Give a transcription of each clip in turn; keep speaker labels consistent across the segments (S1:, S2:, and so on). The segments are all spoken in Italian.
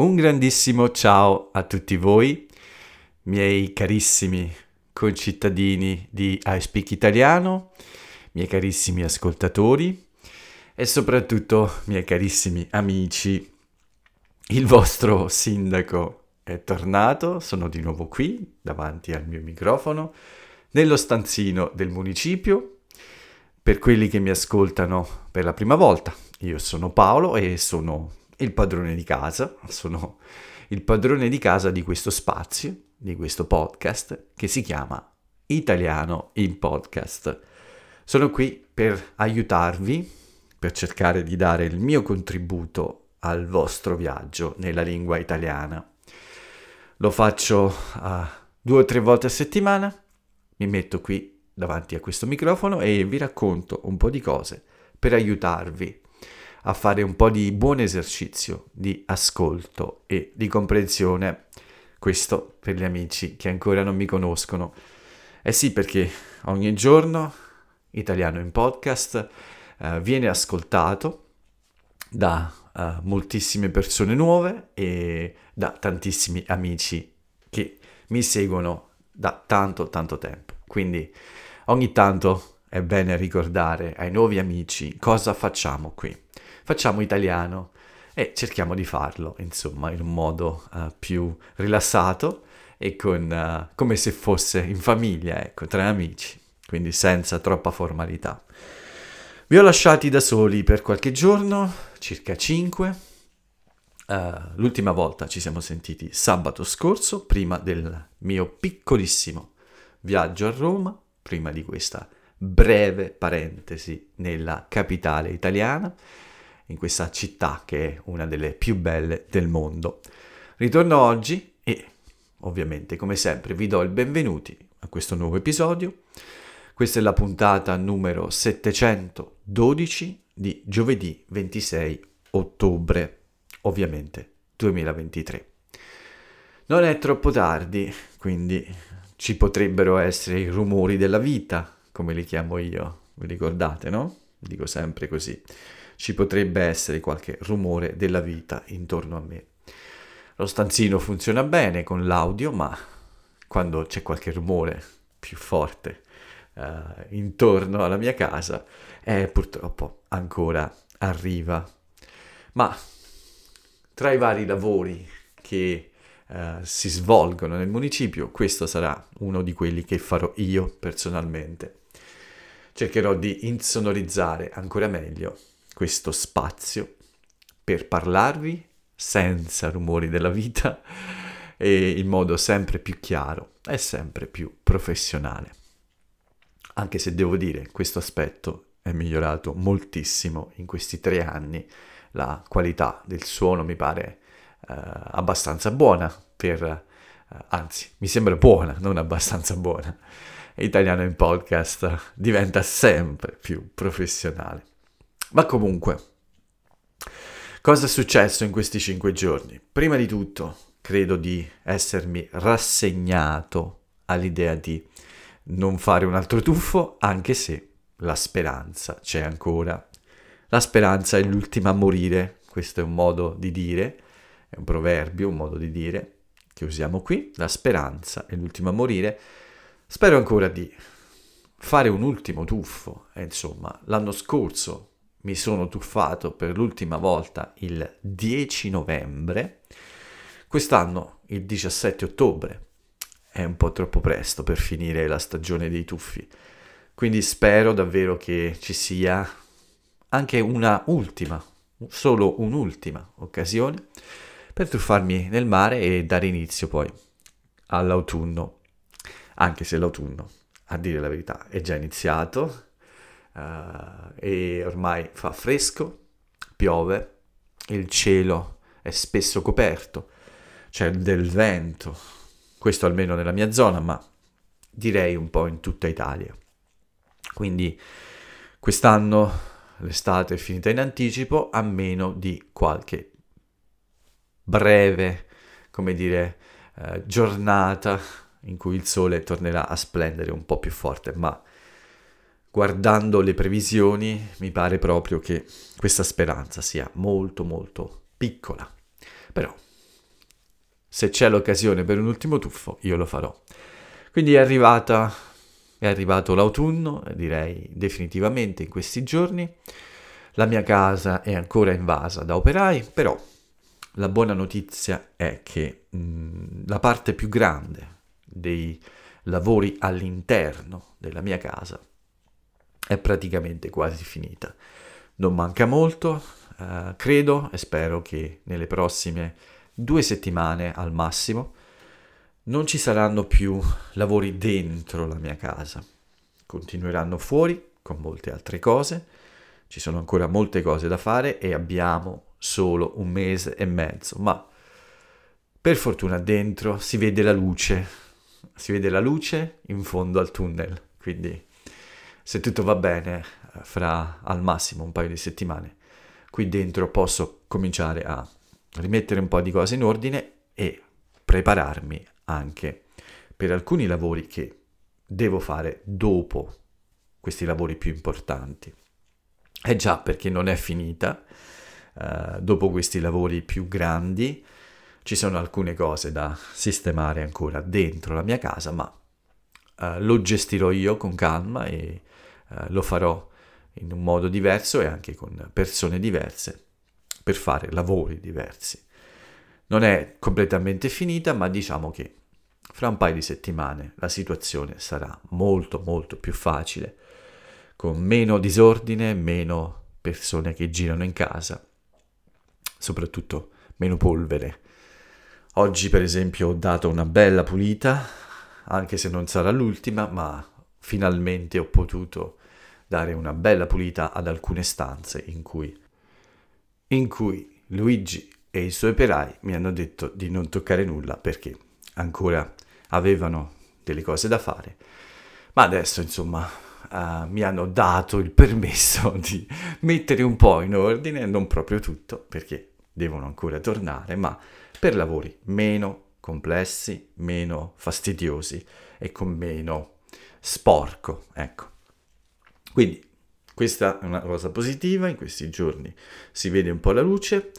S1: Un grandissimo ciao a tutti voi, miei carissimi concittadini di I Speak Italiano, miei carissimi ascoltatori e soprattutto miei carissimi amici. Il vostro sindaco è tornato, sono di nuovo qui davanti al mio microfono, nello stanzino del municipio. Per quelli che mi ascoltano per la prima volta, io sono Paolo e sono il padrone di casa, sono il padrone di casa di questo spazio, di questo podcast che si chiama Italiano in Podcast. Sono qui per aiutarvi, per cercare di dare il mio contributo al vostro viaggio nella lingua italiana. Lo faccio uh, due o tre volte a settimana, mi metto qui davanti a questo microfono e vi racconto un po' di cose per aiutarvi a fare un po' di buon esercizio di ascolto e di comprensione. Questo per gli amici che ancora non mi conoscono. Eh sì, perché ogni giorno Italiano in podcast eh, viene ascoltato da uh, moltissime persone nuove e da tantissimi amici che mi seguono da tanto tanto tempo. Quindi ogni tanto è bene ricordare ai nuovi amici cosa facciamo qui facciamo italiano e cerchiamo di farlo, insomma, in un modo uh, più rilassato e con, uh, come se fosse in famiglia, ecco, tra amici, quindi senza troppa formalità. Vi ho lasciati da soli per qualche giorno, circa 5. Uh, eh, l'ultima volta ci siamo sentiti sabato scorso, prima del mio piccolissimo viaggio a Roma, prima di questa breve parentesi nella capitale italiana in questa città che è una delle più belle del mondo. Ritorno oggi e ovviamente come sempre vi do il benvenuti a questo nuovo episodio. Questa è la puntata numero 712 di giovedì 26 ottobre, ovviamente 2023. Non è troppo tardi, quindi ci potrebbero essere i rumori della vita, come li chiamo io, vi ricordate, no? Dico sempre così ci potrebbe essere qualche rumore della vita intorno a me. Lo stanzino funziona bene con l'audio, ma quando c'è qualche rumore più forte uh, intorno alla mia casa, eh, purtroppo ancora arriva. Ma tra i vari lavori che uh, si svolgono nel municipio, questo sarà uno di quelli che farò io personalmente. Cercherò di insonorizzare ancora meglio questo spazio per parlarvi senza rumori della vita e in modo sempre più chiaro e sempre più professionale. Anche se devo dire, questo aspetto è migliorato moltissimo in questi tre anni, la qualità del suono mi pare eh, abbastanza buona per, eh, anzi, mi sembra buona, non abbastanza buona. Italiano in podcast diventa sempre più professionale. Ma comunque, cosa è successo in questi cinque giorni? Prima di tutto, credo di essermi rassegnato all'idea di non fare un altro tuffo, anche se la speranza c'è ancora. La speranza è l'ultima a morire, questo è un modo di dire, è un proverbio, un modo di dire che usiamo qui. La speranza è l'ultima a morire. Spero ancora di fare un ultimo tuffo, e insomma, l'anno scorso mi sono tuffato per l'ultima volta il 10 novembre, quest'anno il 17 ottobre. È un po' troppo presto per finire la stagione dei tuffi, quindi spero davvero che ci sia anche una ultima, solo un'ultima occasione per tuffarmi nel mare e dare inizio poi all'autunno, anche se l'autunno, a dire la verità, è già iniziato, uh, e ormai fa fresco, piove, il cielo è spesso coperto, c'è del vento, questo almeno nella mia zona, ma direi un po' in tutta Italia. Quindi quest'anno l'estate è finita in anticipo, a meno di qualche breve, come dire, eh, giornata in cui il sole tornerà a splendere un po' più forte, ma guardando le previsioni mi pare proprio che questa speranza sia molto molto piccola. Però se c'è l'occasione per un ultimo tuffo, io lo farò. Quindi è arrivata è arrivato l'autunno, direi definitivamente in questi giorni. La mia casa è ancora invasa da operai, però la buona notizia è che mh, la parte più grande dei lavori all'interno della mia casa è praticamente quasi finita. Non manca molto, eh, credo e spero che nelle prossime due settimane al massimo non ci saranno più lavori dentro la mia casa. Continueranno fuori con molte altre cose. Ci sono ancora molte cose da fare e abbiamo solo un mese e mezzo, ma per fortuna dentro si vede la luce, si vede la luce in fondo al tunnel, quindi se tutto va bene, fra al massimo un paio di settimane, qui dentro posso cominciare a rimettere un po' di cose in ordine e prepararmi anche per alcuni lavori che devo fare dopo questi lavori più importanti. Eh già, perché non è finita. Uh, dopo questi lavori più grandi ci sono alcune cose da sistemare ancora dentro la mia casa, ma uh, lo gestirò io con calma e uh, lo farò in un modo diverso e anche con persone diverse per fare lavori diversi. Non è completamente finita, ma diciamo che fra un paio di settimane la situazione sarà molto molto più facile, con meno disordine, meno persone che girano in casa, soprattutto meno polvere. Oggi per esempio ho dato una bella pulita, anche se non sarà l'ultima, ma finalmente ho potuto dare una bella pulita ad alcune stanze in cui, in cui Luigi e i suoi operai mi hanno detto di non toccare nulla perché ancora avevano delle cose da fare, ma adesso insomma uh, mi hanno dato il permesso di mettere un po' in ordine, non proprio tutto, perché devono ancora tornare, ma per lavori meno complessi, meno fastidiosi e con meno sporco, ecco. Quindi questa è una cosa positiva, in questi giorni si vede un po' la luce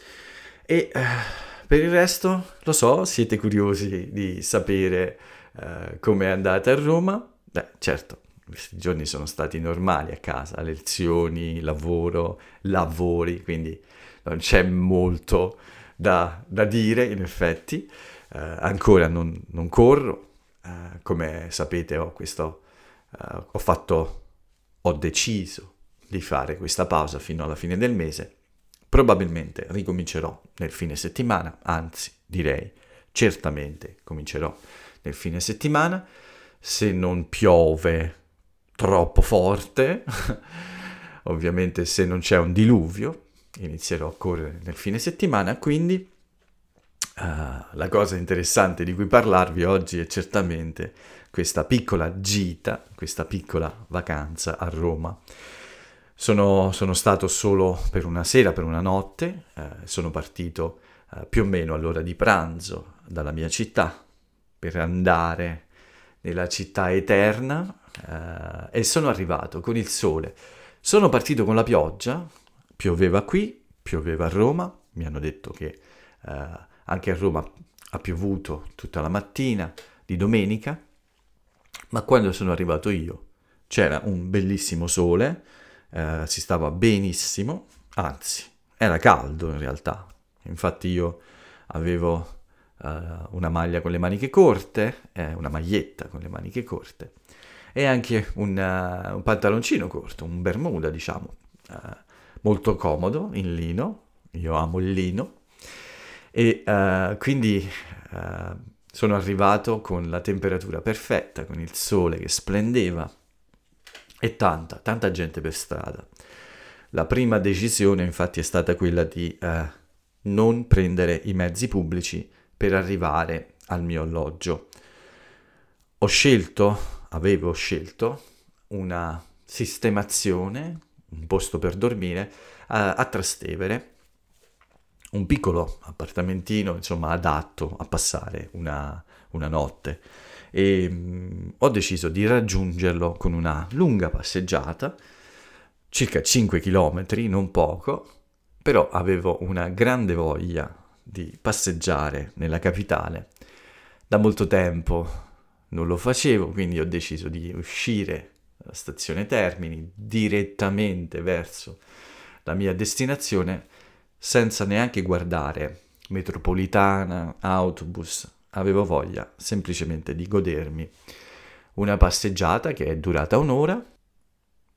S1: e... Uh, per il resto, lo so, siete curiosi di sapere uh, come è andata a Roma. Beh, certo, questi giorni sono stati normali a casa, lezioni, lavoro, lavori, quindi non c'è molto da, da dire in effetti. Uh, ancora non, non corro, uh, come sapete ho, questo, ho fatto, ho deciso di fare questa pausa fino alla fine del mese. Probabilmente ricomincerò nel fine settimana, anzi direi certamente comincerò nel fine settimana, se non piove troppo forte, ovviamente se non c'è un diluvio, inizierò a correre nel fine settimana, quindi uh, la cosa interessante di cui parlarvi oggi è certamente questa piccola gita, questa piccola vacanza a Roma sono, sono, stato solo per una sera, per una notte, eh, sono partito eh, più o meno all'ora di pranzo dalla mia città per andare nella città eterna eh, e sono arrivato con il sole. Sono partito con la pioggia, pioveva qui, pioveva a Roma, mi hanno detto che eh, anche a Roma ha piovuto tutta la mattina di domenica, ma quando sono arrivato io c'era un bellissimo sole, eh, si stava benissimo, anzi era caldo in realtà, infatti io avevo uh, una maglia con le maniche corte, eh, una maglietta con le maniche corte e anche un, uh, un pantaloncino corto, un bermuda diciamo, uh, molto comodo in lino, io amo il lino e quindi sono arrivato con la temperatura perfetta, con il sole che splendeva e tanta, tanta gente per strada. La prima decisione infatti è stata quella di eh, non prendere i mezzi pubblici per arrivare al mio alloggio. Ho scelto, avevo scelto, una sistemazione, un posto per dormire a Trastevere, un piccolo appartamentino insomma adatto a passare una, una notte e mh, mm, ho deciso di raggiungerlo con una lunga passeggiata, circa 5 km, non poco, però avevo una grande voglia di passeggiare nella capitale. Da molto tempo non lo facevo, quindi ho deciso di uscire dalla stazione Termini direttamente verso la mia destinazione senza neanche guardare metropolitana, autobus. Avevo voglia semplicemente di godermi una passeggiata che è durata un'ora,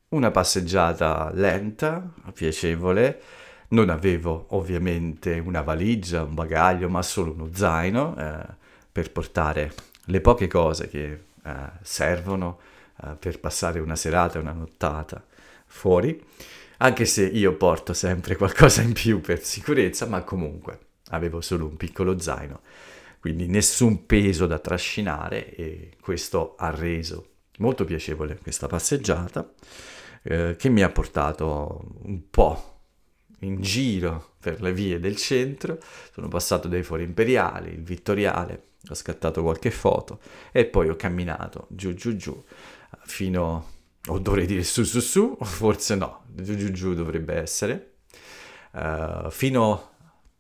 S1: una passeggiata lenta, piacevole. Non avevo ovviamente una valigia, un bagaglio, ma solo uno zaino eh, per portare le poche cose che eh, servono eh, per passare una serata, una nottata fuori, anche se io porto sempre qualcosa in più per sicurezza, ma comunque avevo solo un piccolo zaino, quindi nessun peso da trascinare e questo ha reso molto piacevole questa passeggiata eh, che mi ha portato un po' in giro per le vie del centro, sono passato dai fori imperiali, il vittoriale, ho scattato qualche foto e poi ho camminato giù giù giù fino, o dovrei dire su su su, forse no, giù giù giù dovrebbe essere, uh, fino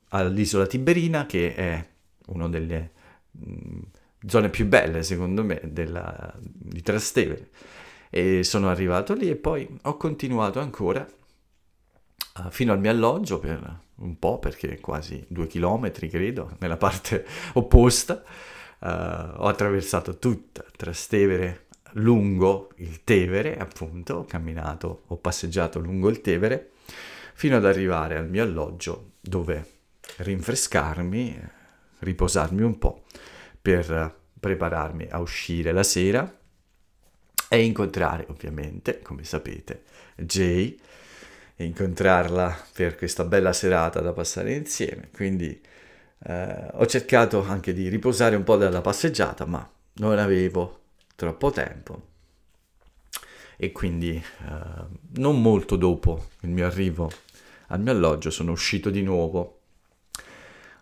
S1: all'isola Tiberina che è una delle mh, mm, zone più belle secondo me della, di Trastevere e sono arrivato lì e poi ho continuato ancora uh, fino al mio alloggio per un po' perché quasi due chilometri credo nella parte opposta. Uh, ho attraversato tutta Trastevere lungo il Tevere appunto ho camminato ho passeggiato lungo il Tevere fino ad arrivare al mio alloggio dove rinfrescarmi riposarmi un po' per prepararmi a uscire la sera e incontrare ovviamente come sapete Jay e incontrarla per questa bella serata da passare insieme. Quindi eh, ho cercato anche di riposare un po' dalla passeggiata, ma non avevo troppo tempo. E quindi eh, non molto dopo il mio arrivo al mio alloggio sono uscito di nuovo.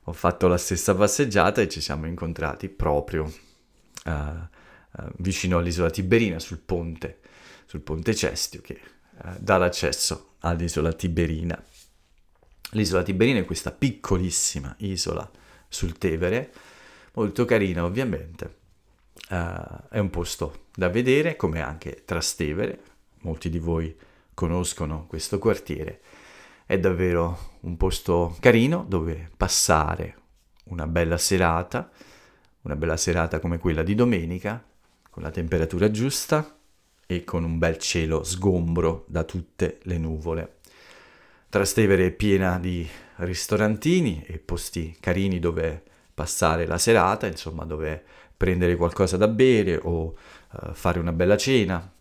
S1: Ho fatto la stessa passeggiata e ci siamo incontrati proprio eh, eh vicino all'isola Tiberina sul ponte, sul ponte Cestio che eh, dà l'accesso all'isola Tiberina. L'isola Tiberina è questa piccolissima isola sul Tevere, molto carina ovviamente. Uh, è un posto da vedere, come anche Trastevere. Molti di voi conoscono questo quartiere. È davvero un posto carino dove passare una bella serata, una bella serata come quella di domenica, con la temperatura giusta, e con un bel cielo sgombro da tutte le nuvole. Trastevere è piena di ristorantini e posti carini dove passare la serata, insomma dove prendere qualcosa da bere o uh, fare una bella cena.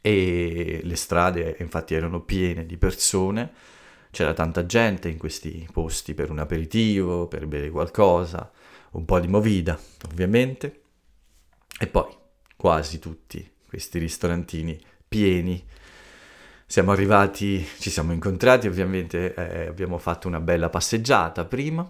S1: E le strade infatti erano piene di persone, c'era tanta gente in questi posti per un aperitivo, per bere qualcosa, un po' di movida ovviamente. E poi quasi tutti questi ristorantini pieni. Siamo arrivati, ci siamo incontrati, ovviamente eh, abbiamo fatto una bella passeggiata prima,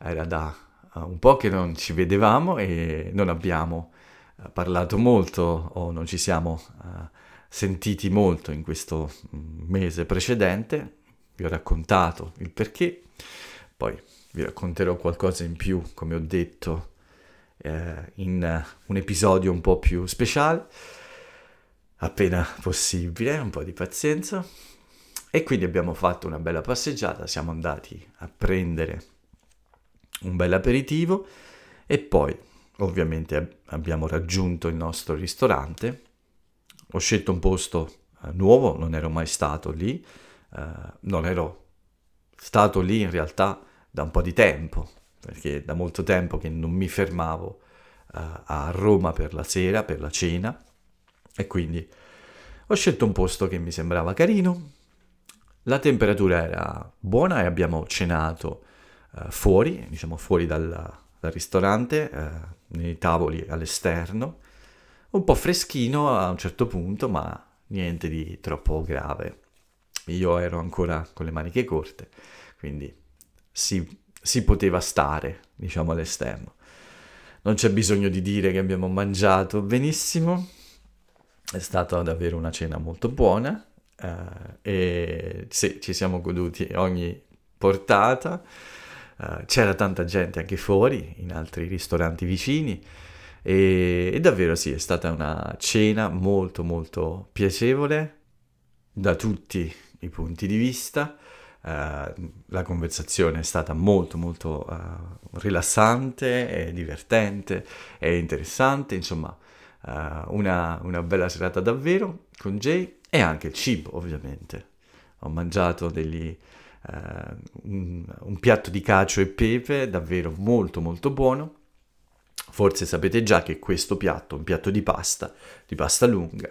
S1: era da uh, un po' che non ci vedevamo e non abbiamo uh, parlato molto o non ci siamo uh, sentiti molto in questo mm, mese precedente, vi ho raccontato il perché, poi vi racconterò qualcosa in più, come ho detto, eh, in un episodio un po' più speciale, appena possibile, un po' di pazienza. E quindi abbiamo fatto una bella passeggiata, siamo andati a prendere un bel aperitivo e poi ovviamente abbiamo raggiunto il nostro ristorante. Ho scelto un posto eh, nuovo, non ero mai stato lì, eh, non ero stato lì in realtà da un po' di tempo, perché da molto tempo che non mi fermavo uh, a Roma per la sera, per la cena, e quindi ho scelto un posto che mi sembrava carino, la temperatura era buona e abbiamo cenato uh, fuori, diciamo fuori dal, dal ristorante, uh, nei tavoli all'esterno, un po' freschino a un certo punto, ma niente di troppo grave. Io ero ancora con le maniche corte, quindi si si poteva stare, diciamo, all'esterno. Non c'è bisogno di dire che abbiamo mangiato benissimo, è stata davvero una cena molto buona eh, e sì, ci siamo goduti ogni portata. Uh, c'era tanta gente anche fuori, in altri ristoranti vicini, e, e davvero sì, è stata una cena molto molto piacevole da tutti i punti di vista. Uh, la conversazione è stata molto molto uh, rilassante divertente e interessante, insomma uh, una, una, bella serata davvero con Jay e anche il cibo ovviamente. Ho mangiato degli, un, un piatto di cacio e pepe davvero molto molto buono. Forse sapete già che questo piatto, un piatto di pasta, di pasta lunga,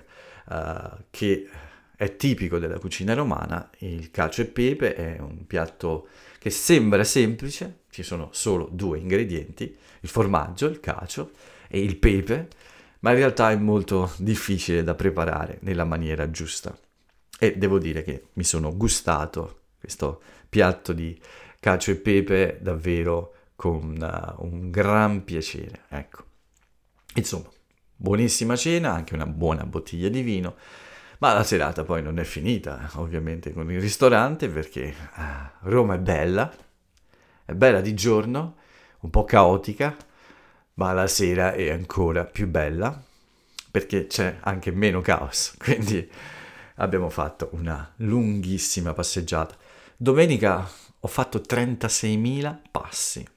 S1: che è tipico della cucina romana, il cacio e pepe è un piatto che sembra semplice, ci sono solo due ingredienti, il formaggio, il cacio e il pepe, ma in realtà è molto difficile da preparare nella maniera giusta. E devo dire che mi sono gustato questo piatto di cacio e pepe davvero con uh, un gran piacere, ecco. Insomma, buonissima cena, anche una buona bottiglia di vino ma la serata poi non è finita, ovviamente, con il ristorante perché ah, Roma è bella, è bella di giorno, un po' caotica, ma la sera è ancora più bella perché c'è anche meno caos. Quindi abbiamo fatto una lunghissima passeggiata. Domenica ho fatto 36.000 passi.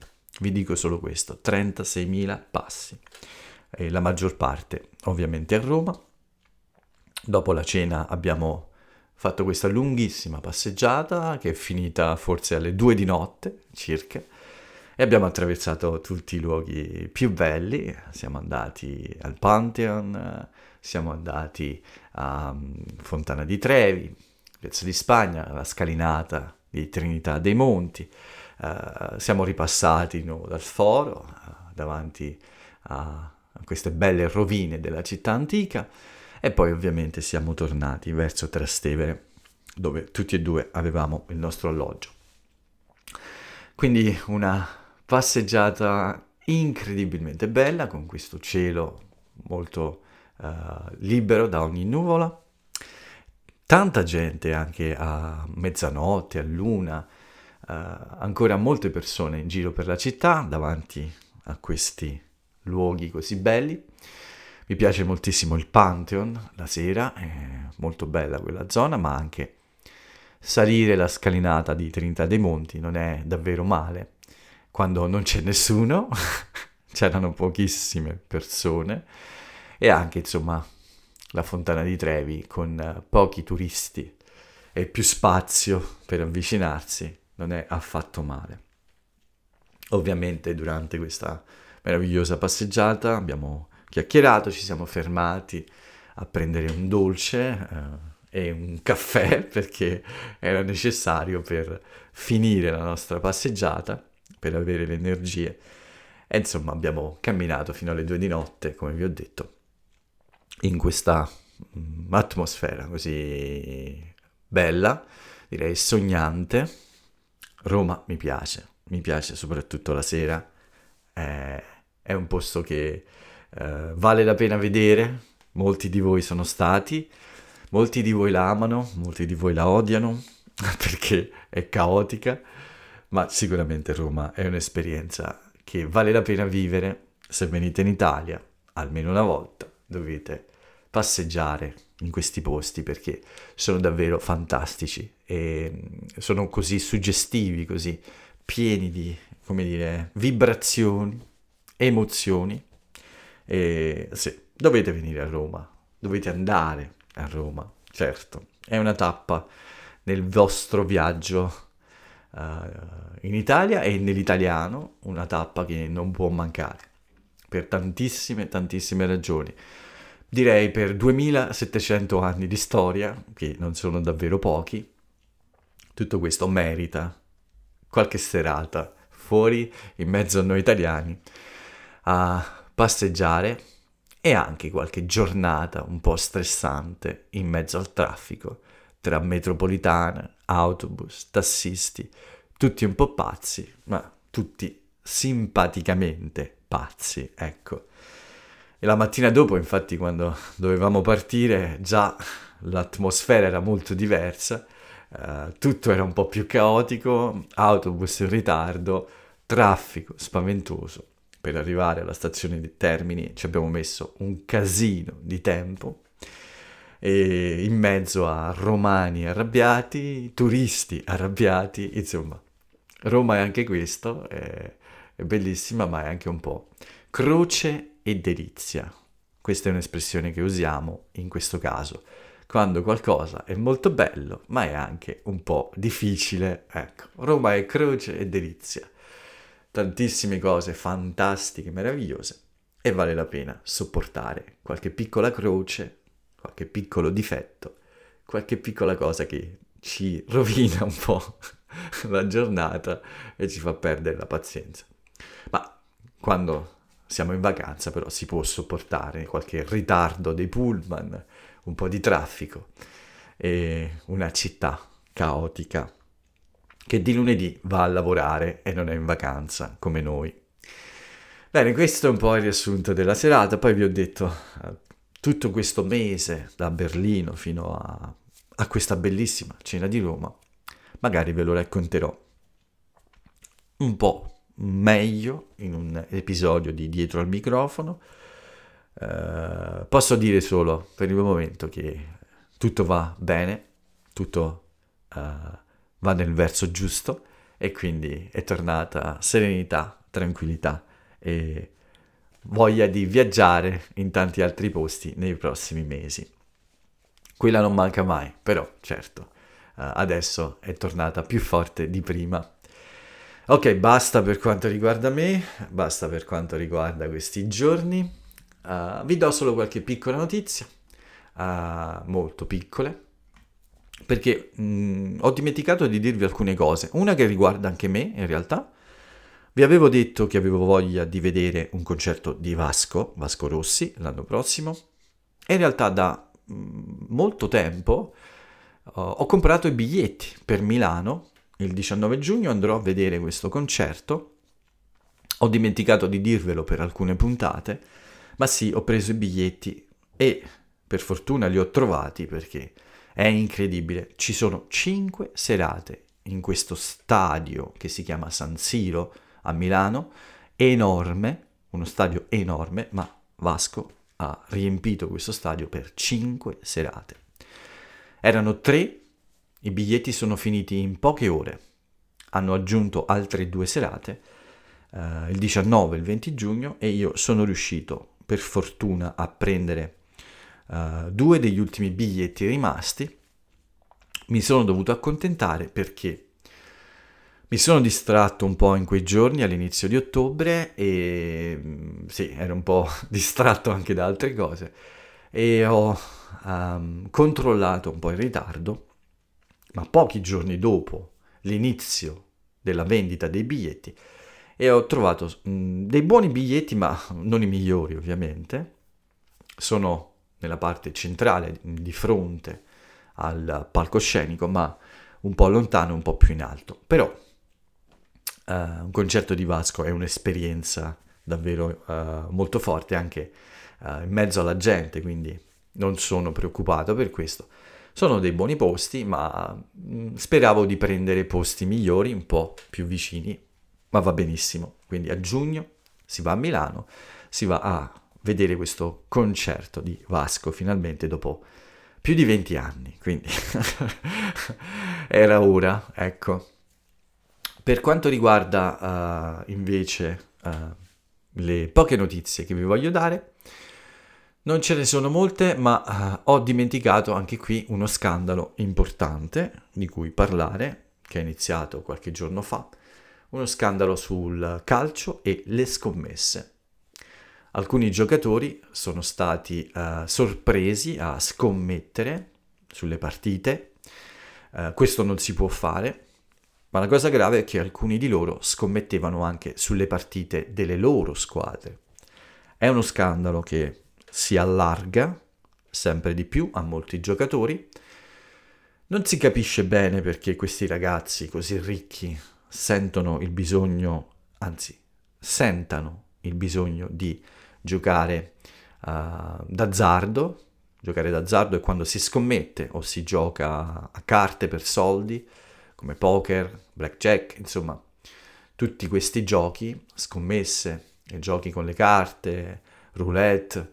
S1: Vi dico solo questo, 36.000 passi. E la maggior parte ovviamente a Roma, Dopo la cena abbiamo fatto questa lunghissima passeggiata che è finita forse alle due di notte circa e abbiamo attraversato tutti i luoghi più belli, siamo andati al Pantheon, siamo andati a mm, Fontana di Trevi, Piazza di Spagna, la scalinata di Trinità dei Monti, uh, siamo ripassati no, dal foro uh, davanti a, queste belle rovine della città antica e poi ovviamente siamo tornati verso Trastevere, dove tutti e due avevamo il nostro alloggio. Quindi una passeggiata incredibilmente bella con questo cielo molto uh, libero da ogni nuvola. Tanta gente anche a mezzanotte, a luna, uh, ancora molte persone in giro per la città davanti a questi luoghi così belli. Mi piace moltissimo il Pantheon la sera, è molto bella quella zona, ma anche salire la scalinata di Trinità dei Monti non è davvero male. Quando non c'è nessuno, c'erano pochissime persone e anche insomma la Fontana di Trevi con pochi turisti e più spazio per avvicinarsi non è affatto male. Ovviamente durante questa meravigliosa passeggiata abbiamo chiacchierato, ci siamo fermati a prendere un dolce eh, e un caffè perché era necessario per finire la nostra passeggiata, per avere le energie. E insomma abbiamo camminato fino alle due di notte, come vi ho detto, in questa mm, atmosfera così bella, direi sognante. Roma mi piace, mi piace soprattutto la sera, è, è un posto che Uh, vale la pena vedere, molti di voi sono stati, molti di voi la amano, molti di voi la odiano perché è caotica, ma sicuramente Roma è un'esperienza che vale la pena vivere. Se venite in Italia, almeno una volta dovete passeggiare in questi posti perché sono davvero fantastici e mm, sono così suggestivi, così pieni di, come dire, vibrazioni, emozioni e sì, dovete venire a Roma, dovete andare a Roma, certo. È una tappa nel vostro viaggio uh, in Italia e nell'italiano, una tappa che non può mancare, per tantissime, tantissime ragioni. Direi per 2700 anni di storia, che non sono davvero pochi, tutto questo merita qualche serata fuori in mezzo a noi italiani a passeggiare e anche qualche giornata un po' stressante in mezzo al traffico tra metropolitana, autobus, tassisti, tutti un po' pazzi, ma tutti simpaticamente pazzi, ecco. E la mattina dopo, infatti, quando dovevamo partire, già l'atmosfera era molto diversa, uh, tutto era un po' più caotico, autobus in ritardo, traffico spaventoso. Per arrivare alla stazione di Termini, ci abbiamo messo un casino di tempo e in mezzo a romani arrabbiati, turisti arrabbiati, insomma, Roma è anche questo, è, è bellissima, ma è anche un po' croce e delizia. Questa è un'espressione che usiamo in questo caso, quando qualcosa è molto bello, ma è anche un po' difficile. Ecco, Roma è croce e delizia. Tantissime cose fantastiche, meravigliose, e vale la pena sopportare qualche piccola croce, qualche piccolo difetto, qualche piccola cosa che ci rovina un po' la giornata e ci fa perdere la pazienza. Ma quando siamo in vacanza però si può sopportare qualche ritardo dei pullman, un po' di traffico e una città caotica che di lunedì va a lavorare e non è in vacanza come noi. Bene, questo è un po' il riassunto della serata, poi vi ho detto eh, tutto questo mese da Berlino fino a, a questa bellissima cena di Roma, magari ve lo racconterò un po' meglio in un episodio di Dietro al microfono. Uh, posso dire solo per il momento che tutto va bene, tutto uh, va nel verso giusto e quindi è tornata serenità, tranquillità e voglia di viaggiare in tanti altri posti nei prossimi mesi. Quella non manca mai, però certo, uh, adesso è tornata più forte di prima Ok, basta per quanto riguarda me, basta per quanto riguarda questi giorni. Uh, vi do solo qualche piccola notizia, uh, molto piccole, perché mh, mm, ho dimenticato di dirvi alcune cose. Una che riguarda anche me, in realtà. Vi avevo detto che avevo voglia di vedere un concerto di Vasco, Vasco Rossi, l'anno prossimo. E in realtà da mh, mm, molto tempo uh, ho comprato i biglietti per Milano il 19 giugno andrò a vedere questo concerto. Ho dimenticato di dirvelo per alcune puntate, ma sì, ho preso i biglietti e per fortuna li ho trovati perché è incredibile. Ci sono 5 serate in questo stadio che si chiama San Siro a Milano, enorme, uno stadio enorme, ma Vasco ha riempito questo stadio per 5 serate. Erano tre i biglietti sono finiti in poche ore. Hanno aggiunto altre due serate, eh, il 19 e il 20 giugno, e io sono riuscito, per fortuna, a prendere eh, due degli ultimi biglietti rimasti. Mi sono dovuto accontentare perché mi sono distratto un po' in quei giorni all'inizio di ottobre e mm, sì, ero un po' distratto anche da altre cose e ho um, controllato un po' in ritardo ma pochi giorni dopo l'inizio della vendita dei biglietti e ho trovato mh, dei buoni biglietti, ma non i migliori ovviamente. Sono nella parte centrale, di fronte al palcoscenico, ma un po' lontano, un po' più in alto. Però uh, un concerto di Vasco è un'esperienza davvero uh, molto forte anche uh, in mezzo alla gente, quindi non sono preoccupato per questo. Sono dei buoni posti, ma mm, speravo di prendere posti migliori, un po' più vicini, ma va benissimo. Quindi a giugno si va a Milano, si va a vedere questo concerto di Vasco finalmente dopo più di 20 anni, quindi era ora, ecco. Per quanto riguarda uh, invece uh, le poche notizie che vi voglio dare, non ce ne sono molte, ma uh, ho dimenticato anche qui uno scandalo importante di cui parlare, che è iniziato qualche giorno fa, uno scandalo sul calcio e le scommesse. Alcuni giocatori sono stati uh, sorpresi a scommettere sulle partite, uh, questo non si può fare, ma la cosa grave è che alcuni di loro scommettevano anche sulle partite delle loro squadre. È uno scandalo che si allarga sempre di più a molti giocatori. Non si capisce bene perché questi ragazzi così ricchi sentono il bisogno, anzi sentano il bisogno di giocare uh, d'azzardo. Giocare d'azzardo è quando si scommette o si gioca a carte per soldi, come poker, blackjack, insomma, tutti questi giochi, scommesse, giochi con le carte, roulette,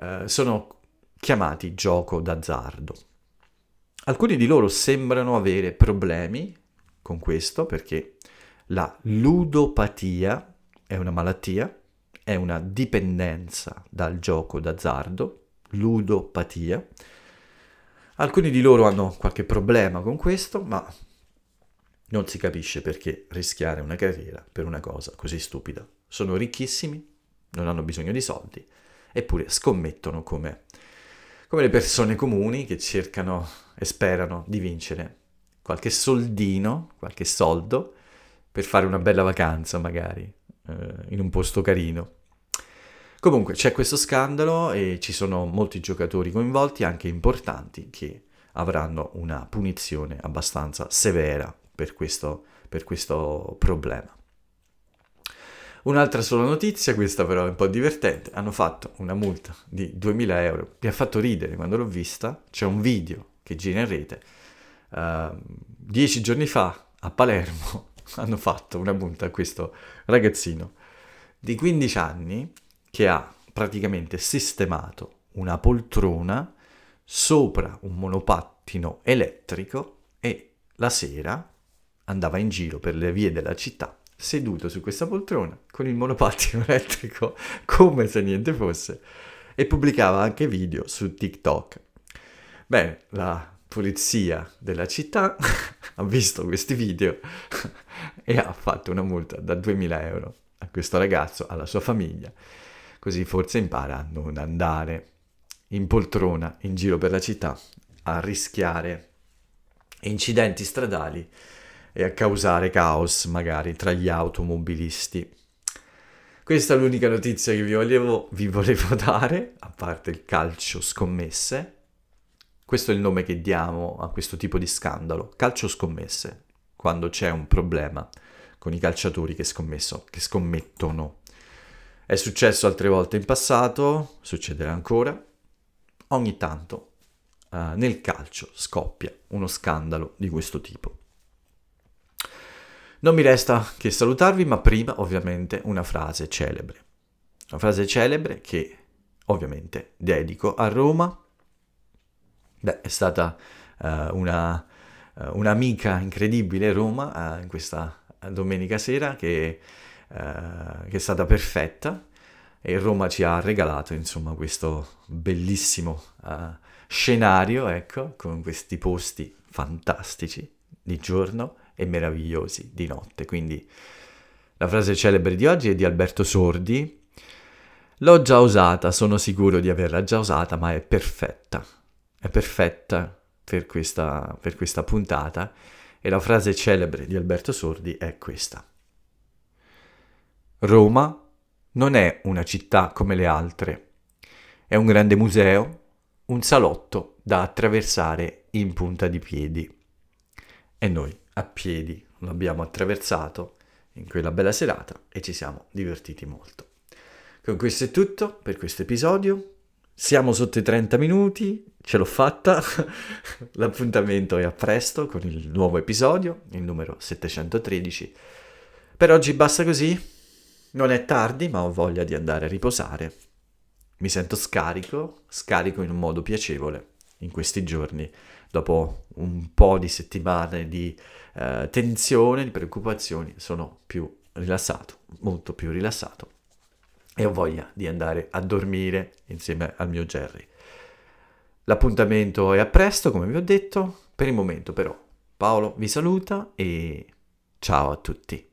S1: eh, sono chiamati gioco d'azzardo. Alcuni di loro sembrano avere problemi con questo perché la ludopatia è una malattia, è una dipendenza dal gioco d'azzardo, ludopatia. Alcuni di loro hanno qualche problema con questo, ma non si capisce perché rischiare una carriera per una cosa così stupida. Sono ricchissimi, non hanno bisogno di soldi, eppure scommettono come, come le persone comuni che cercano e sperano di vincere qualche soldino, qualche soldo, per fare una bella vacanza magari, eh, in un posto carino. Comunque c'è questo scandalo e ci sono molti giocatori coinvolti, anche importanti, che avranno una punizione abbastanza severa per questo, per questo problema. Un'altra sola notizia, questa però è un po' divertente, hanno fatto una multa di 2000 euro, mi ha fatto ridere quando l'ho vista, c'è un video che gira in rete, uh, dieci giorni fa a Palermo hanno fatto una multa a questo ragazzino di 15 anni che ha praticamente sistemato una poltrona sopra un monopattino elettrico e la sera andava in giro per le vie della città seduto su questa poltrona con il monopattino elettrico come se niente fosse e pubblicava anche video su TikTok. Bene, la polizia della città ha visto questi video e ha fatto una multa da 2000 euro a questo ragazzo, alla sua famiglia, così forse impara a non andare in poltrona in giro per la città a rischiare incidenti stradali e a causare caos magari tra gli automobilisti. Questa è l'unica notizia che vi volevo, vi volevo dare, a parte il calcio scommesse. Questo è il nome che diamo a questo tipo di scandalo, calcio scommesse, quando c'è un problema con i calciatori che, che scommettono. È successo altre volte in passato, succederà ancora. Ogni tanto uh, nel calcio scoppia uno scandalo di questo tipo. Non mi resta che salutarvi, ma prima ovviamente una frase celebre. Una frase celebre che ovviamente dedico a Roma. Beh, è stata uh, una, uh, un'amica incredibile Roma uh, in questa domenica sera che, che, è stata perfetta e Roma ci ha regalato insomma questo bellissimo scenario, ecco, con questi posti fantastici di giorno e meravigliosi di notte. Quindi la frase celebre di oggi è di Alberto Sordi. L'ho già usata, sono sicuro di averla già usata, ma è perfetta. È perfetta per questa, per questa puntata. E la frase celebre di Alberto Sordi è questa. Roma non è una città come le altre. È un grande museo, un salotto da attraversare in punta di piedi. E noi a piedi lo abbiamo attraversato in quella bella serata e ci siamo divertiti molto. Con questo è tutto per questo episodio. Siamo sotto i 30 minuti, ce l'ho fatta. L'appuntamento è a presto con il nuovo episodio, il numero 713. Per oggi basta così. Non è tardi, ma ho voglia di andare a riposare. Mi sento scarico, scarico in un modo piacevole in questi giorni, dopo un po' di settimane di eh, tensione, di preoccupazioni, sono più rilassato, molto più rilassato e ho voglia di andare a dormire insieme al mio Jerry. L'appuntamento è a presto, come vi ho detto, per il momento però Paolo vi saluta e ciao a tutti.